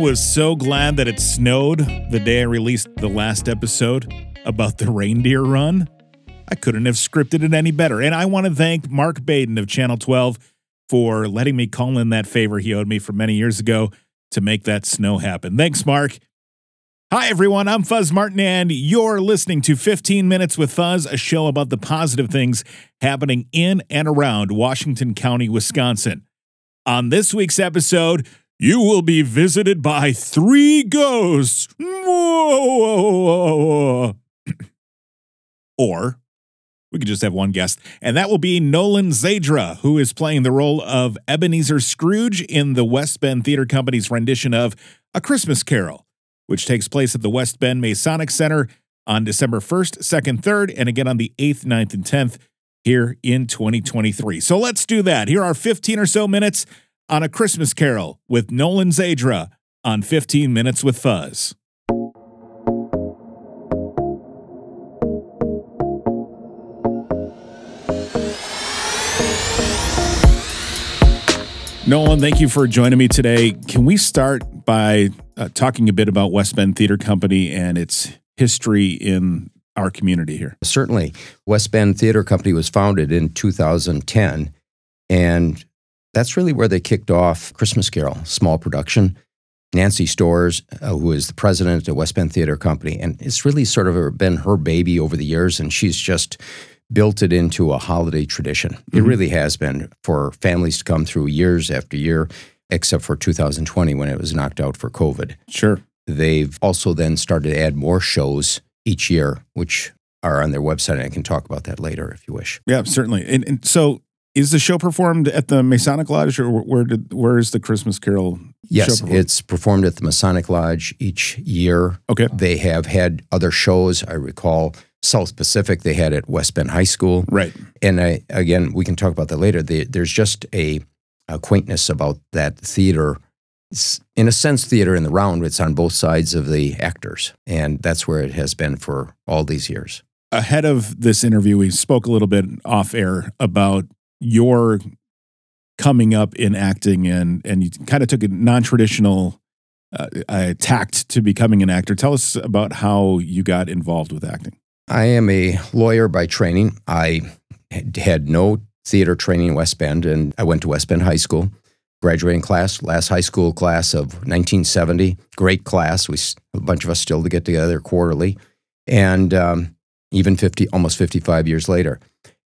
was so glad that it snowed the day I released the last episode about the reindeer run. I couldn't have scripted it any better. And I want to thank Mark Baden of Channel 12 for letting me call in that favor he owed me from many years ago to make that snow happen. Thanks, Mark. Hi, everyone. I'm Fuzz Martin, and you're listening to 15 Minutes with Fuzz, a show about the positive things happening in and around Washington County, Wisconsin. On this week's episode, you will be visited by three ghosts. or we could just have one guest, and that will be Nolan Zadra, who is playing the role of Ebenezer Scrooge in the West Bend Theater Company's rendition of A Christmas Carol, which takes place at the West Bend Masonic Center on December 1st, 2nd, 3rd, and again on the 8th, 9th, and 10th here in 2023. So let's do that. Here are 15 or so minutes on A Christmas Carol with Nolan Zadra on 15 Minutes with Fuzz. Nolan, thank you for joining me today. Can we start by uh, talking a bit about West Bend Theater Company and its history in our community here? Certainly. West Bend Theater Company was founded in 2010, and that's really where they kicked off Christmas Carol, small production. Nancy Stores, uh, who is the president of West Bend Theater Company, and it's really sort of been her baby over the years, and she's just built it into a holiday tradition. Mm-hmm. It really has been for families to come through years after year, except for 2020 when it was knocked out for COVID. Sure. They've also then started to add more shows each year, which are on their website. And I can talk about that later if you wish. Yeah, certainly. And, and so is the show performed at the Masonic Lodge, or where did where is the Christmas Carol? Yes, it's performed at the Masonic Lodge each year. Okay, they have had other shows. I recall South Pacific they had at West Bend High School. Right, and I, again we can talk about that later. there's just a, a quaintness about that theater. It's, in a sense, theater in the round. It's on both sides of the actors, and that's where it has been for all these years. Ahead of this interview, we spoke a little bit off air about your coming up in acting and and you kind of took a non-traditional uh, tact to becoming an actor. Tell us about how you got involved with acting. I am a lawyer by training. I had no theater training in West Bend, and I went to West Bend High School, graduating class, last high school class of 1970. Great class. We a bunch of us still to get together quarterly, and um, even 50, almost 55 years later.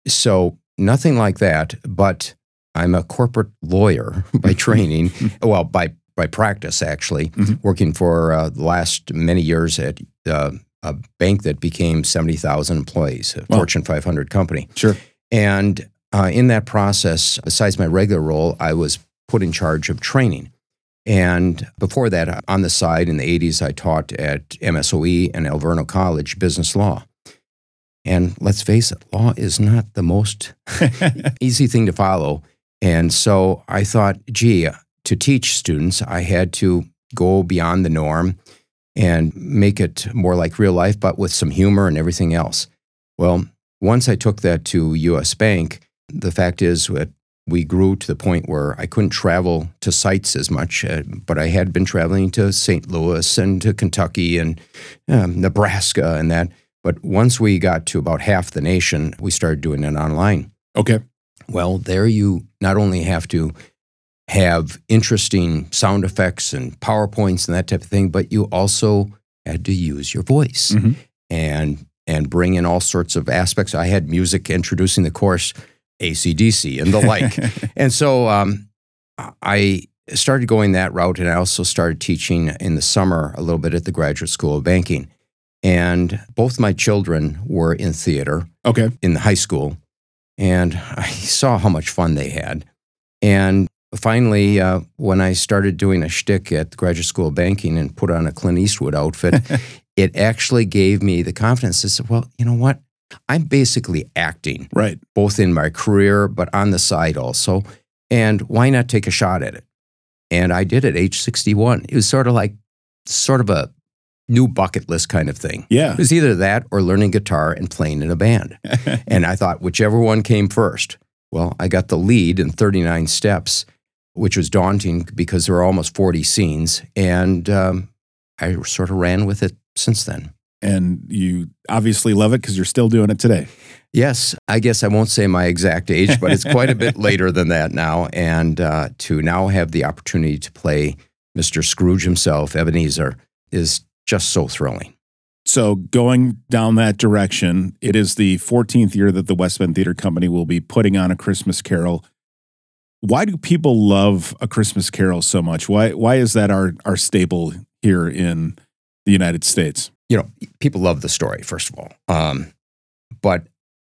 So Nothing like that, but I'm a corporate lawyer by training, well, by by practice actually, mm-hmm. working for uh, the last many years at uh, a bank that became 70,000 employees, a wow. Fortune 500 company. Sure. And uh, in that process, besides my regular role, I was put in charge of training. And before that, on the side in the 80s, I taught at MSOE and Alverno College business law. And let's face it, law is not the most easy thing to follow. And so I thought, gee, to teach students, I had to go beyond the norm and make it more like real life, but with some humor and everything else. Well, once I took that to US Bank, the fact is that we grew to the point where I couldn't travel to sites as much, uh, but I had been traveling to St. Louis and to Kentucky and um, Nebraska and that. But once we got to about half the nation, we started doing it online. Okay. Well, there you not only have to have interesting sound effects and PowerPoints and that type of thing, but you also had to use your voice mm-hmm. and and bring in all sorts of aspects. I had music introducing the course, ACDC and the like. and so um, I started going that route, and I also started teaching in the summer a little bit at the Graduate School of Banking. And both my children were in theater okay. in the high school. And I saw how much fun they had. And finally, uh, when I started doing a shtick at the Graduate School of Banking and put on a Clint Eastwood outfit, it actually gave me the confidence to say, well, you know what? I'm basically acting, right? Both in my career, but on the side also. And why not take a shot at it? And I did at age 61. It was sort of like, sort of a new bucket list kind of thing. Yeah. It was either that or learning guitar and playing in a band. and I thought whichever one came first. Well, I got the lead in 39 steps. which was daunting because there were almost 40 scenes. And um, I sort of ran with it since then. And you obviously love it because you're still doing it today. Yes, I guess I won't say my exact age, but it's quite a bit later than that now. And uh, to now have the opportunity to play Mr. Scrooge himself, Ebenezer, is just so thrilling. So, going down that direction, it is the 14th year that the West Bend Theater Company will be putting on a Christmas Carol. Why do people love a Christmas Carol so much? Why why is that our our staple here in the United States? You know, people love the story, first of all. Um, but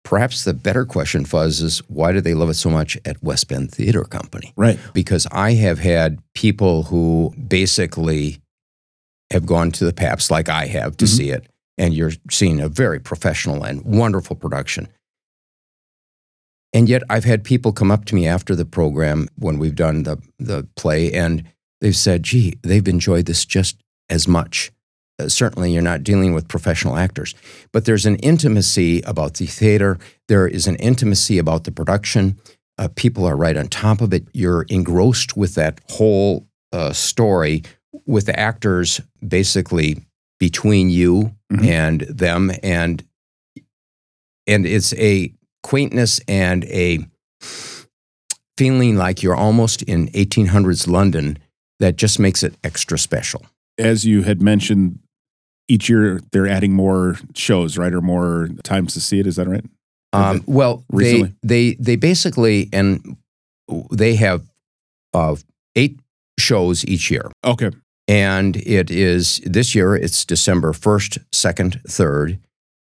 perhaps the better question, Fuzz, is why do they love it so much at West Bend Theater Company? Right. Because I have had people who basically have gone to the Pabst like I have to Mhm. see it, and you're seeing a very professional and wonderful production. And yet, I've had people come up to me after the program when we've done the, the play, and they've said, gee, they've enjoyed this just as much. Uh, certainly, you're not dealing with professional actors, but there's an intimacy about the theater, there is an intimacy about the production. Uh, people are right on top of it. You're engrossed with that whole uh, story, with the actors basically between you Mhm. and them, and and it's a quaintness and a feeling like you're almost in 1800s London that just makes it extra special. As you had mentioned, each year they're adding more shows, right, or more times to see it. Is that right? Um, well, they, they they basically and they have uh, eight shows each year, Okay. And it is this year it's December first, second, third,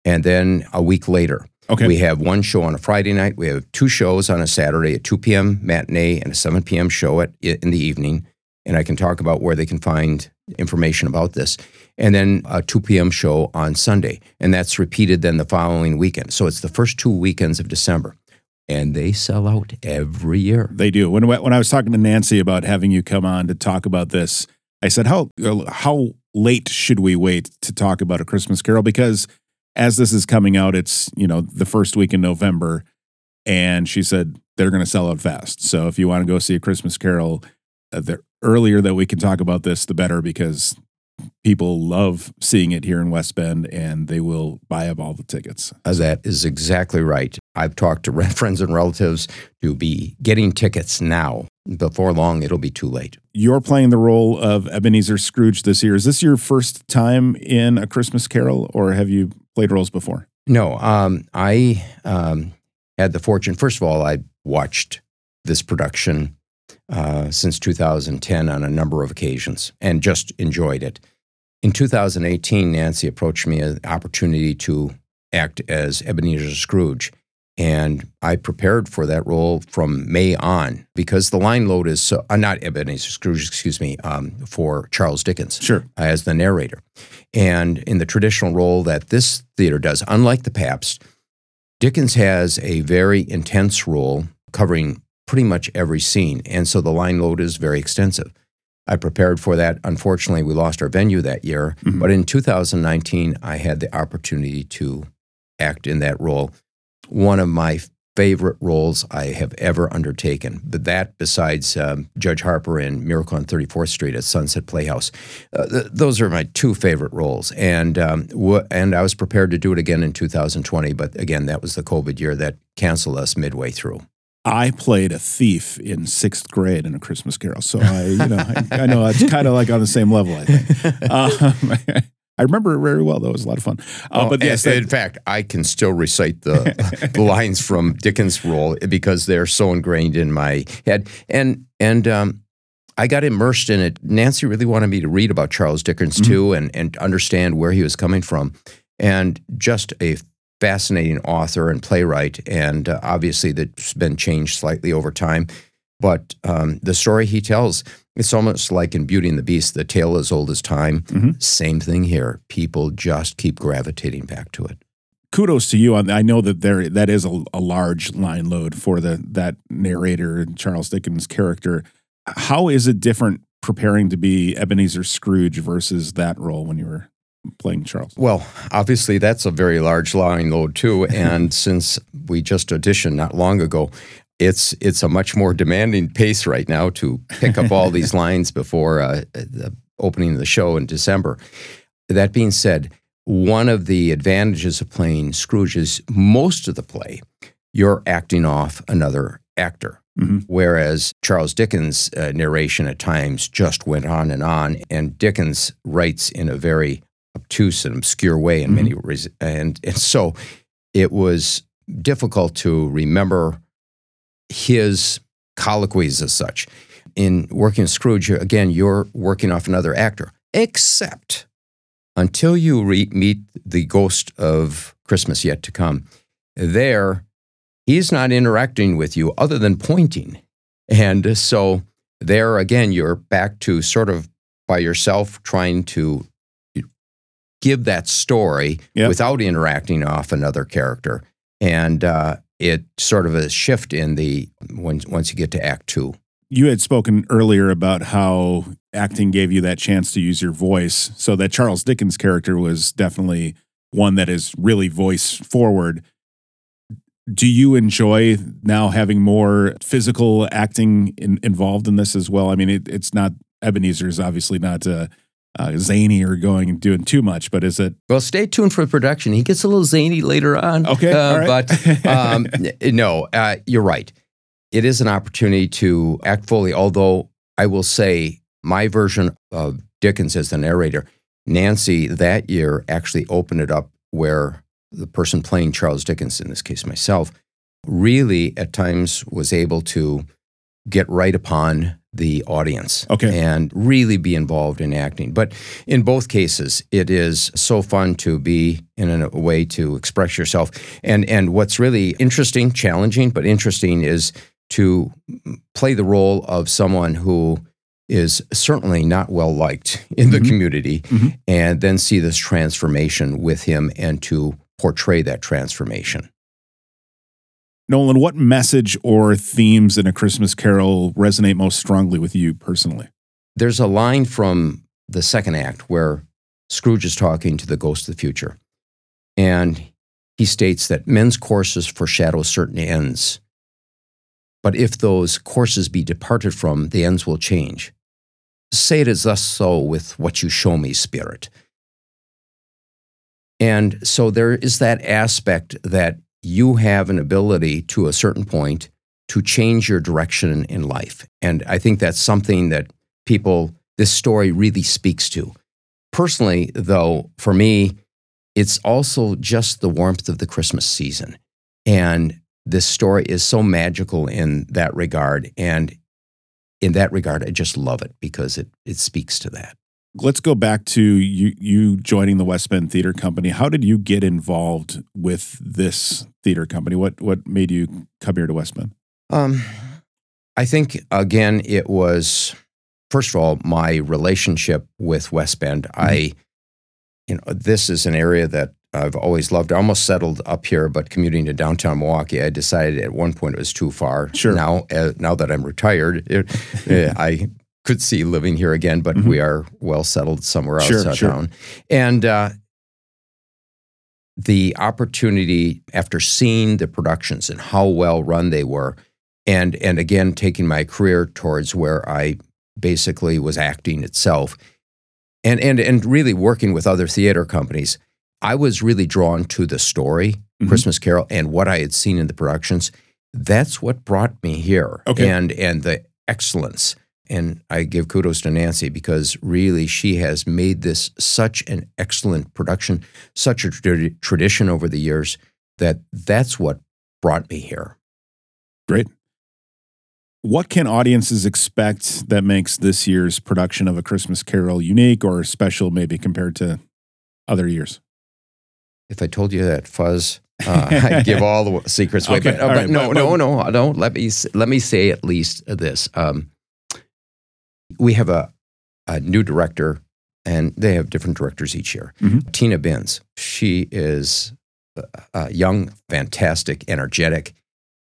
and then a week later Okay. we have one show on a Friday night. We have two shows on a Saturday, a two p.m. matinee and a seven p.m. show at in the evening, and I can talk about where they can find information about this. And then a 2 p.m. show on Sunday. And that's repeated then the following weekend. So it's the first two weekends of December. And they sell out every year. They do. When when I was talking to Nancy about having you come on to talk about this, I said, "How how late should we wait to talk about a Christmas Carol?" Because as this is coming out, it's you know the first week in November, and she said they're going to sell out fast. So if you want to go see a Christmas Carol, uh, the earlier that we can talk about this, the better, because people love seeing it here in West Bend, and they will buy up all the tickets. Uh, that is exactly right. I've talked to friends and relatives to be getting tickets now. Before long, it'll be too late. You're playing the role of Ebenezer Scrooge this year. Is this your first time in a Christmas Carol, or have you played roles before? No, um, I um, had the fortune. First of all, I watched this production uh, since 2010 on a number of occasions and just enjoyed it. In 2018, Nancy approached me an opportunity to act as Ebenezer Scrooge. And I prepared for that role from May on because the line load is so, uh, not Ebenezer Scrooge, excuse me, um, for Charles Dickens Sure. as the narrator. And in the traditional role that this theater does, unlike the Pabst, Dickens has a very intense role covering pretty much every scene. And so the line load is very extensive. I prepared for that. Unfortunately, we lost our venue that year. Mhm. But in 2019, I had the opportunity to act in that role. One of my favorite roles I have ever undertaken. But that, besides um, Judge Harper in Miracle on 34th Street at Sunset Playhouse, uh, th- those are my two favorite roles. And um, w- and I was prepared to do it again in 2020, but again, that was the COVID year that canceled us midway through. I played a thief in sixth grade in a Christmas Carol, so I, you know, I, I know it's kind of like on the same level. I think. Um, I remember it very well. though. it was a lot of fun. Uh, Oh, but yes, in, that- fact, I can still recite the, the lines from Dickens' role because they're so ingrained in my head. And and um, I got immersed in it. Nancy really wanted me to read about Charles Dickens Mhm. too, and and understand where he was coming from. And just a fascinating author and playwright, and uh, obviously that's been changed slightly over time. But um, the story he tells, it's almost like in Beauty and the Beast, the tale as old as time. Mhm. Same thing here. People just keep gravitating back to it. kudos to you I know that there that is a, a large line load for the that narrator Charles Dickens character. How is it different preparing to be Ebenezer Scrooge versus that role when you were playing Charles? Well, obviously, that's a very large line load, too. And since we just auditioned not long ago, it's it's a much more demanding pace right now to pick up all these lines before uh, the opening of the show in December. That being said, one of the advantages of playing Scrooge is most of the play you're acting off another actor. Mhm. Whereas Charles Dickens' uh, narration at times just went on and on, and Dickens writes in a very obtuse and obscure way in many ways, and and so it was difficult to remember his colloquies as such. In working with Scrooge, again, you're working off another actor, except until you re- meet the ghost of Christmas yet to come. There, he's not interacting with you other than pointing. And so, there again, you're back to sort of by yourself trying to give that story Yep. without interacting off another character. And uh, it sort of a shift in the once you get to Act Two. You had spoken earlier about how acting gave you that chance to use your voice. So that Charles Dickens character was definitely one that is really voice forward. Do you enjoy now having more physical acting in, involved in this as well? I mean, it, it's not ebenezer is obviously not uh, uh, zany or going and doing too much, but is it Well, stay tuned for the production. He gets a little zany later on. okay? Uh, right. But um, no, uh, you're right. It is an opportunity to act fully. Although I will say, my version of Dickens as the narrator, Nancy that year actually opened it up where the person playing Charles Dickens, in this case myself, really at times was able to get right upon the audience Okay. and really be involved in acting. But in both cases, it is so fun to be in a way to express yourself. And and what's really interesting, challenging, but interesting is to play the role of someone who is certainly not well liked in the Mhm. community Mhm. and then see this transformation with him and to portray that transformation. Nolan, what message or themes in A Christmas Carol resonate most strongly with you personally? There's a line from the second act where Scrooge is talking to the ghost of the future. And he states that men's courses foreshadow certain ends. But if those courses be departed from, the ends will change. Say it is thus so with what you show me, Spirit. And so there is that aspect that you have an ability to a certain point to change your direction in life. And I think that's something that people, this story really speaks to. Personally, though, for me, it's also just the warmth of the Christmas season. And this story is so magical in that regard. And in that regard, I just love it because it, it speaks to that. Let's go back to you you joining the West Bend Theater Company. How did you get involved with this theater company? What what made you come here to West Bend? Um, I think, again, it was, first of all, my relationship with West Bend. I, you know, this is an area that I've always loved. I almost settled up here, but commuting to downtown Milwaukee, I decided at one point it was too far. Sure. Now, uh, now that I'm retired, it, uh, I could see living here again, but Mhm. we are well settled somewhere else Sure, out sure. town. And uh, the opportunity after seeing the productions and how well run they were, and and again taking my career towards where I basically was acting itself, and and and really working with other theater companies, I was really drawn to the story, Mhm. Christmas Carol, and what I had seen in the productions. That's what brought me here, Okay. and and the excellence. And I give kudos to Nancy because really she has made this such an excellent production, such a tradi- tradition over the years that that's what brought me here. Great. What can audiences expect that makes this year's production of A Christmas Carol unique or special, maybe compared to other years? If I told you that fuzz, uh, I'd give all the secrets away. Okay, but, uh, but right, no, but- no, no, no. Let me let me say at least this. Um, we have a, a new director, and they have different directors each year. Mhm. Tina Binns. She is uh, young, fantastic, energetic,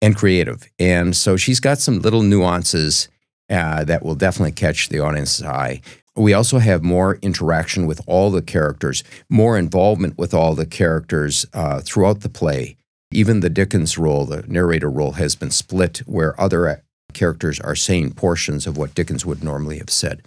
and creative, and so she's got some little nuances uh, that will definitely catch the audience's eye. We also have more interaction with all the characters, more involvement with all the characters uh, throughout the play. Even the Dickens role, the narrator role, has been split where other characters are saying portions of what Dickens would normally have said.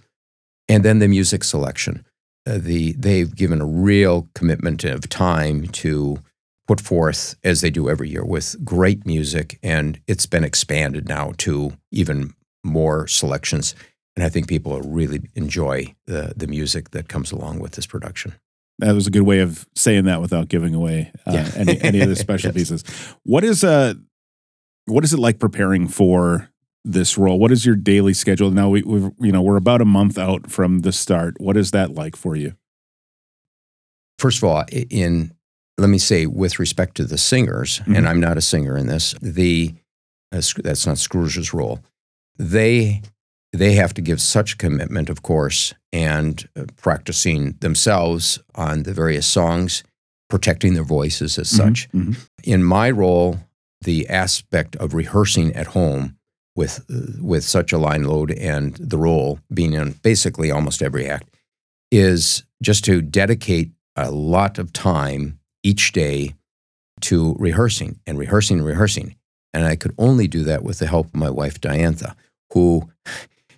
And then the music selection. Uh, the, they've given a real commitment of time to put forth, as they do every year, with great music. And it's been expanded now to even more selections. And I think people really enjoy the, the music that comes along with this production. That was a good way of saying that without giving away uh, yeah. any, any of the special yes. pieces. What is uh, what is it like preparing for this role? What is your daily schedule now? We, we you know we're about a month out from the start. What is that like for you? First of all, in let me say with respect to the singers, mm-hmm. and I'm not a singer in this. The uh, that's not Scrooge's role. They they have to give such commitment, of course, and uh, practicing themselves on the various songs, protecting their voices as mm-hmm. such. Mm-hmm. In my role, the aspect of rehearsing at home with with such a line load and the role being in basically almost every act is just to dedicate a lot of time each day to rehearsing and rehearsing and rehearsing. And I could only do that with the help of my wife Diantha, who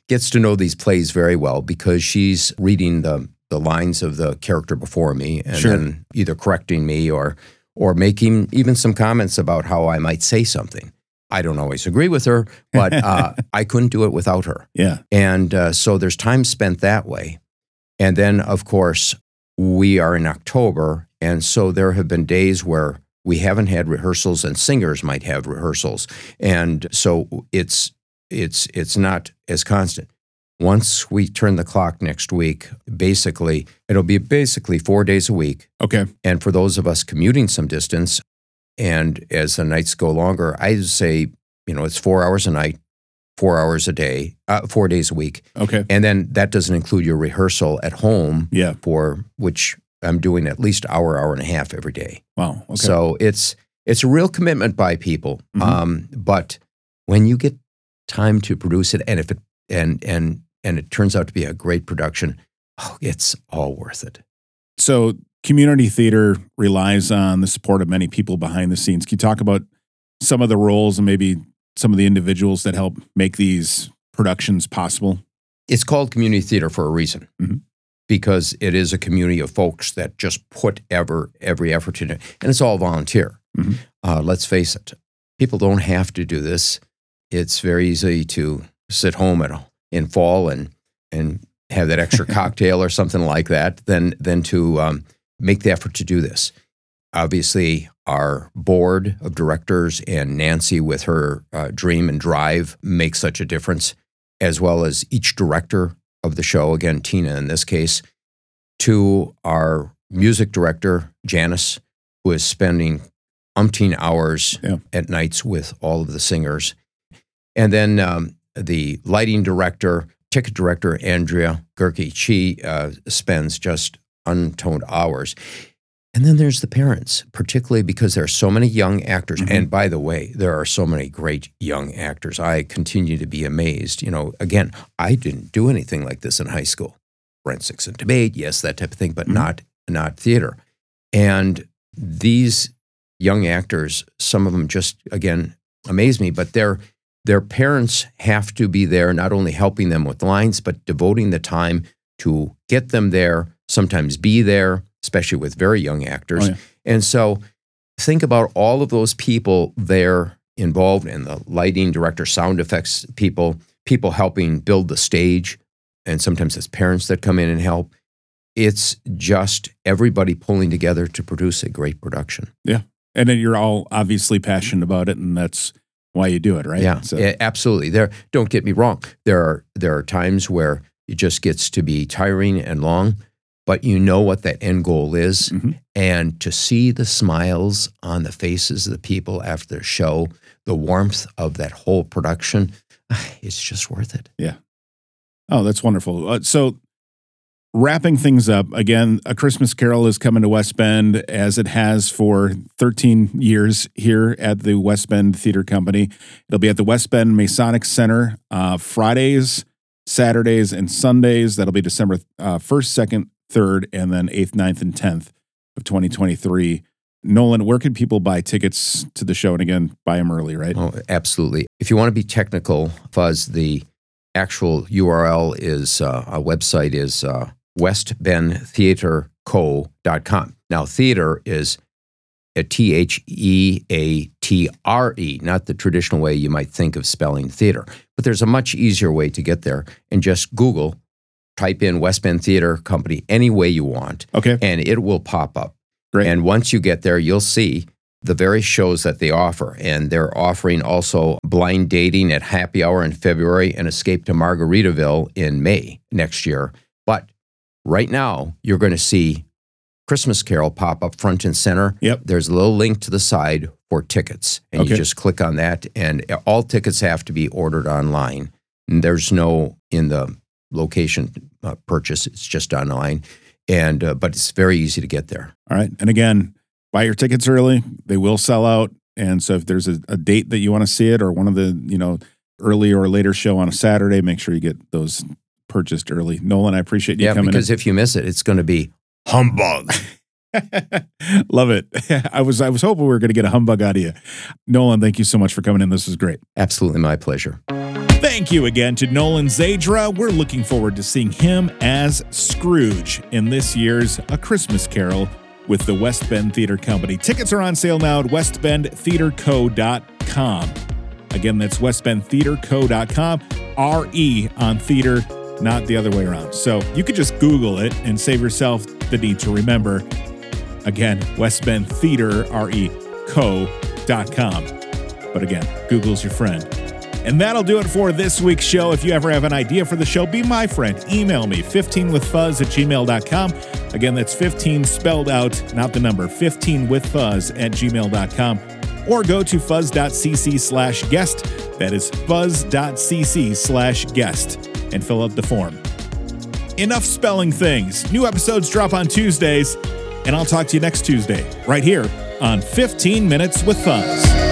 gets to know these plays very well because she's reading the the lines of the character before me and sure. then either correcting me or or making even some comments about how I might say something. I don't always agree with her, but uh, I couldn't do it without her. Yeah. And uh, so there's time spent that way. And then, of course, we are in October. And so there have been days where we haven't had rehearsals and singers might have rehearsals. And so it's, it's, it's not as constant. Once we turn the clock next week, basically, it'll be basically four days a week. Okay. And for those of us commuting some distance, and as the nights go longer, I say, you know, it's four hours a night, four hours a day, uh, four days a week. Okay. And then that doesn't include your rehearsal at home. Yeah. For which I'm doing at least hour, hour and a half every day. Wow. Okay. So it's it's a real commitment by people. Mm-hmm. Um, but when you get time to produce it, and if it and and and it turns out to be a great production, oh, it's all worth it. So community theater relies on the support of many people behind the scenes. Can you talk about some of the roles and maybe some of the individuals that help make these productions possible? It's called community theater for a reason. Mm-hmm. Because it is a community of folks that just put ever every effort into it, and it's all volunteer. Mm-hmm. Uh, let's face it, people don't have to do this. It's very easy to sit home at, in fall and and have that extra cocktail or something like that than than to um, make the effort to do this. Obviously, our board of directors and Nancy with her uh, dream and drive make such a difference, as well as each director of the show, again, Tina in this case, to our music director, Janice, who is spending umpteen hours yeah. at nights with all of the singers. And then um, the lighting director, ticket director, Andrea Gerke, she uh, spends just untoned hours. And then there's the parents, particularly because there are so many young actors. Mm-hmm. And by the way, there are so many great young actors. I continue to be amazed. You know, again, I didn't do anything like this in high school. Forensics and debate, yes, that type of thing, but mm-hmm. not not theater. And these young actors, some of them just again amaze me, but their their parents have to be there, not only helping them with lines, but devoting the time to get them there sometimes be there, especially with very young actors. Oh, yeah. And so think about all of those people there involved in the lighting director, sound effects people, people helping build the stage, and sometimes it's parents that come in and help. It's just everybody pulling together to produce a great production. Yeah. And then you're all obviously passionate about it, and that's why you do it, right? Yeah, so. yeah, absolutely. There, don't get me wrong. There are there are times where it just gets to be tiring and long, but you know what that end goal is. Mm-hmm. And to see the smiles on the faces of the people after their show, the warmth of that whole production, it's just worth it. Yeah. Oh, that's wonderful. Uh, so, wrapping things up again, A Christmas Carol is coming to West Bend as it has for 13 years here at the West Bend Theater Company. It'll be at the West Bend Masonic Center uh, Fridays, Saturdays, and Sundays. That'll be December uh, 1st, 2nd, 3rd, and then 8th, 9th, and 10th of 2023. Nolan, where can people buy tickets to the show? And again, buy them early, right? Oh, absolutely. If you want to be technical, Fuzz, the actual URL is uh, a website is uh, westbendtheatreco.com. Now, theater is a T H E A T R E, not the traditional way you might think of spelling theater. But there's a much easier way to get there and just Google, type in West Bend Theater Company any way you want, Okay. and it will pop up. Great. And once you get there, you'll see the various shows that they offer. And they're offering also blind dating at happy hour in February and escape to Margaritaville in May next year. But right now, you're going to see Christmas Carol pop up front and center. Yep. There's a little link to the side for tickets. And Okay. you just click on that, and all tickets have to be ordered online. And there's no in the location uh, purchase, it's just online. And uh, but it's very easy to get there. All right. And again, buy your tickets early. They will sell out. And so if there's a, a date that you want to see it or one of the, you know, early or later show on a Saturday, make sure you get those purchased early. Nolan, I appreciate you Yeah, coming because if you miss it, it's going to be humbug. Love it. I was I was hoping we were going to get a humbug out of you. Nolan, thank you so much for coming in. This was great. Absolutely my pleasure. Thank you again to Nolan Zadra. We're looking forward to seeing him as Scrooge in this year's A Christmas Carol with the West Bend Theater Company. Tickets are on sale now at westbendtheatreco.com. Again, that's westbendtheatreco.com. R E on theater, not the other way around. So you could just Google it and save yourself the need to remember. Again, West Bend Theater, R E co.com. But again, Google's your friend. And that'll do it for this week's show. If you ever have an idea for the show, be my friend. Email me, 15withfuzz at gmail.com. Again, that's 15 spelled out, not the number, 15withfuzz at gmail.com. Or go to fuzz.cc slash guest. That is fuzz.cc slash guest and fill out the form. Enough spelling things. New episodes drop on Tuesdays, and I'll talk to you next Tuesday, right here on 15 Minutes with Fuzz.